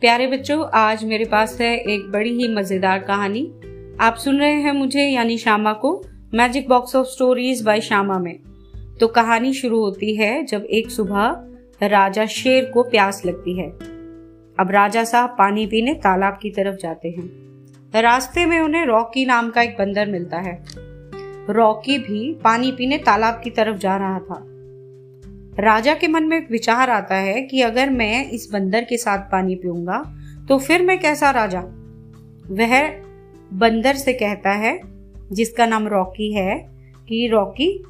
प्यारे बच्चों, आज मेरे पास है एक बड़ी ही मज़ेदार कहानी। आप सुन रहे हैं मुझे, यानी श्यामा को magic box of stories by Shyama में। तो कहानी शुरू होती है जब एक सुबह राजा शेर को प्यास लगती है। अब राजा साहब पानी पीने तालाब की तरफ़ जाते हैं। रास्ते में उन्हें रॉकी नाम का एक बंदर मिलता है। रॉकी भी पानी पीने तालाब की तरफ़ जा रहा था। राजा के मन में एक विचार आता है कि अगर मैं इस बंदर के साथ पानी पीऊँगा तो फिर मैं कैसा राजा? वह बंदर से कहता है, जिसका नाम रॉकी है, कि रॉकी,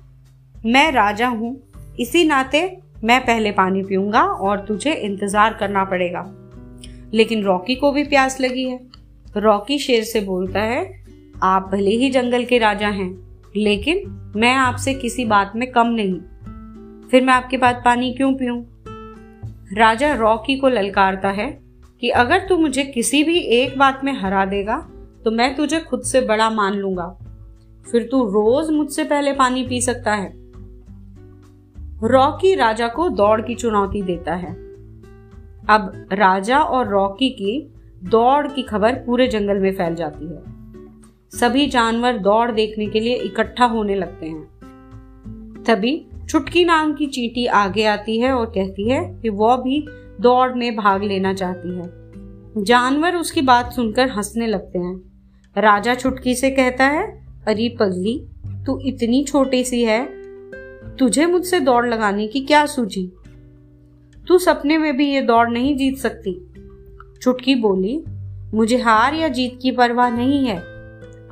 मैं राजा हूँ। इसी नाते मैं पहले पानी पीऊँगा और तुझे इंतज़ार करना पड़ेगा। लेकिन रॉकी को भी प्यास लगी है। रॉकी शेर से बोलता है, आप भले ही जंगल के राजा हैं, लेकिन मैं आपसे किसी बात में कम नहीं। फिर मैं आपके बाद पानी क्यों पीऊं? राजा रॉकी को ललकारता है कि अगर तू मुझे किसी भी एक बात में हरा देगा तो मैं तुझे खुद से बड़ा मान लूँगा। फिर तू रोज मुझसे पहले पानी पी सकता है। रॉकी राजा को दौड़ की चुनौती देता है। अब राजा और रॉकी की दौड़ की खबर पूरे जंगल में फैल जाती है। सभी जानवर दौड़ देखने के लिए इकट्ठा होने लगते हैं। तभी छुटकी नाम की चींटी आगे आती है और कहती है कि वह भी दौड़ में भाग लेना चाहती है। जानवर उसकी बात सुनकर हंसने लगते हैं। राजा छुटकी से कहता है, अरे पगली तू इतनी छोटी सी है, तुझे मुझसे दौड़ लगाने की क्या सूझी? तू सपने में भी ये दौड़ नहीं जीत सकती। छुटकी बोली, मुझे हार या जीत की परवाह नहीं है।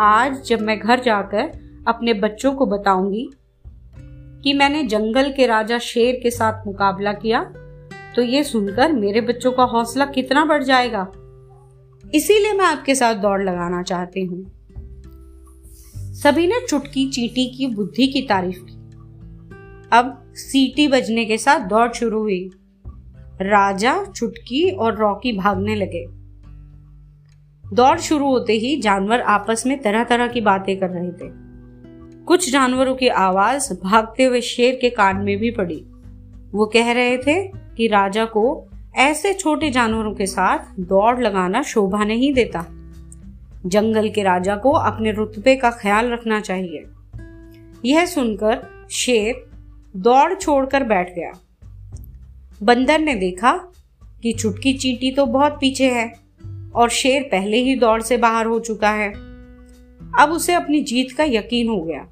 आज जब मैं घर जाकर अपने बच्चों को बताऊँगी कि मैंने जंगल के राजा शेर के साथ मुकाबला किया तो ये सुनकर मेरे बच्चों का हौसला कितना बढ़ जाएगा। इसीलिए मैं आपके साथ दौड़ लगाना चाहती हूँ। सभी ने चुटकी चीटी की बुद्धि की तारीफ़ की। अब सीटी बजने के साथ दौड़ शुरू हुई। राजा चुटकी और रॉकी भागने लगे। दौड़ शुरू होते ही जानवर आपस में तरह तरह की बातें कर रहे थे। कुछ जानवरों की आवाज़ भागते हुए शेर के कान में भी पड़ी। वो कह रहे थे कि राजा को ऐसे छोटे जानवरों के साथ दौड़ लगाना शोभा नहीं देता। जंगल के राजा को अपने रुतबे का ख्याल रखना चाहिए। यह सुनकर शेर दौड़ छोड़कर बैठ गया। बंदर ने देखा कि चुटकी चींटी तो बहुत पीछे है और शेर पहले ही दौड़ से बाहर हो चुका है। अब उसे अपनी जीत का यकीन हो गया।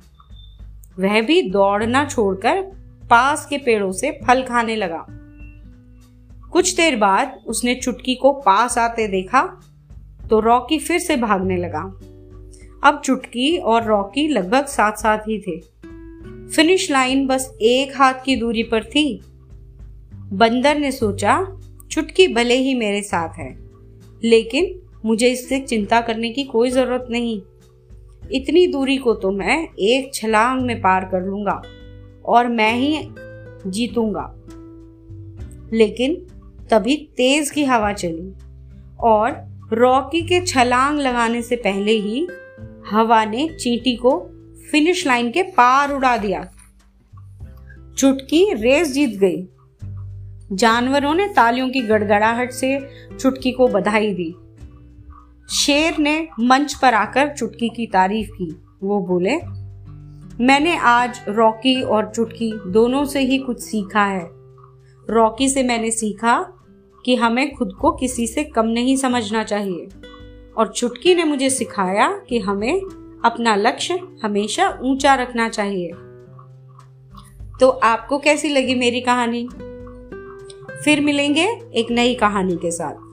वह भी दौड़ना छोड़कर पास के पेड़ों से फल खाने लगा। कुछ देर बाद उसने चुटकी को पास आते देखा तो रॉकी फिर से भागने लगा। अब चुटकी और रॉकी लगभग साथ साथ ही थे। फिनिश लाइन बस एक हाथ की दूरी पर थी। बंदर ने सोचा, चुटकी भले ही मेरे साथ है, लेकिन मुझे इससे चिंता करने की कोई ज़रूरत नहीं। इतनी दूरी को तो मैं एक छलांग में पार कर लूँगा और मैं ही जीतूँगा। लेकिन तभी तेज की हवा चली और रॉकी के छलांग लगाने से पहले ही हवा ने चींटी को फिनिश लाइन के पार उड़ा दिया। चुटकी रेस जीत गई। जानवरों ने तालियों की गड़गड़ाहट से चुटकी को बधाई दी। शेर ने मंच पर आकर चुटकी की तारीफ़ की। वो बोले, मैंने आज रॉकी और चुटकी दोनों से ही कुछ सीखा है। रॉकी से मैंने सीखा कि हमें खुद को किसी से कम नहीं समझना चाहिए। और चुटकी ने मुझे सिखाया कि हमें अपना लक्ष्य हमेशा ऊँचा रखना चाहिए। तो आपको कैसी लगी मेरी कहानी? फिर मिलेंगे एक नई कहानी के साथ।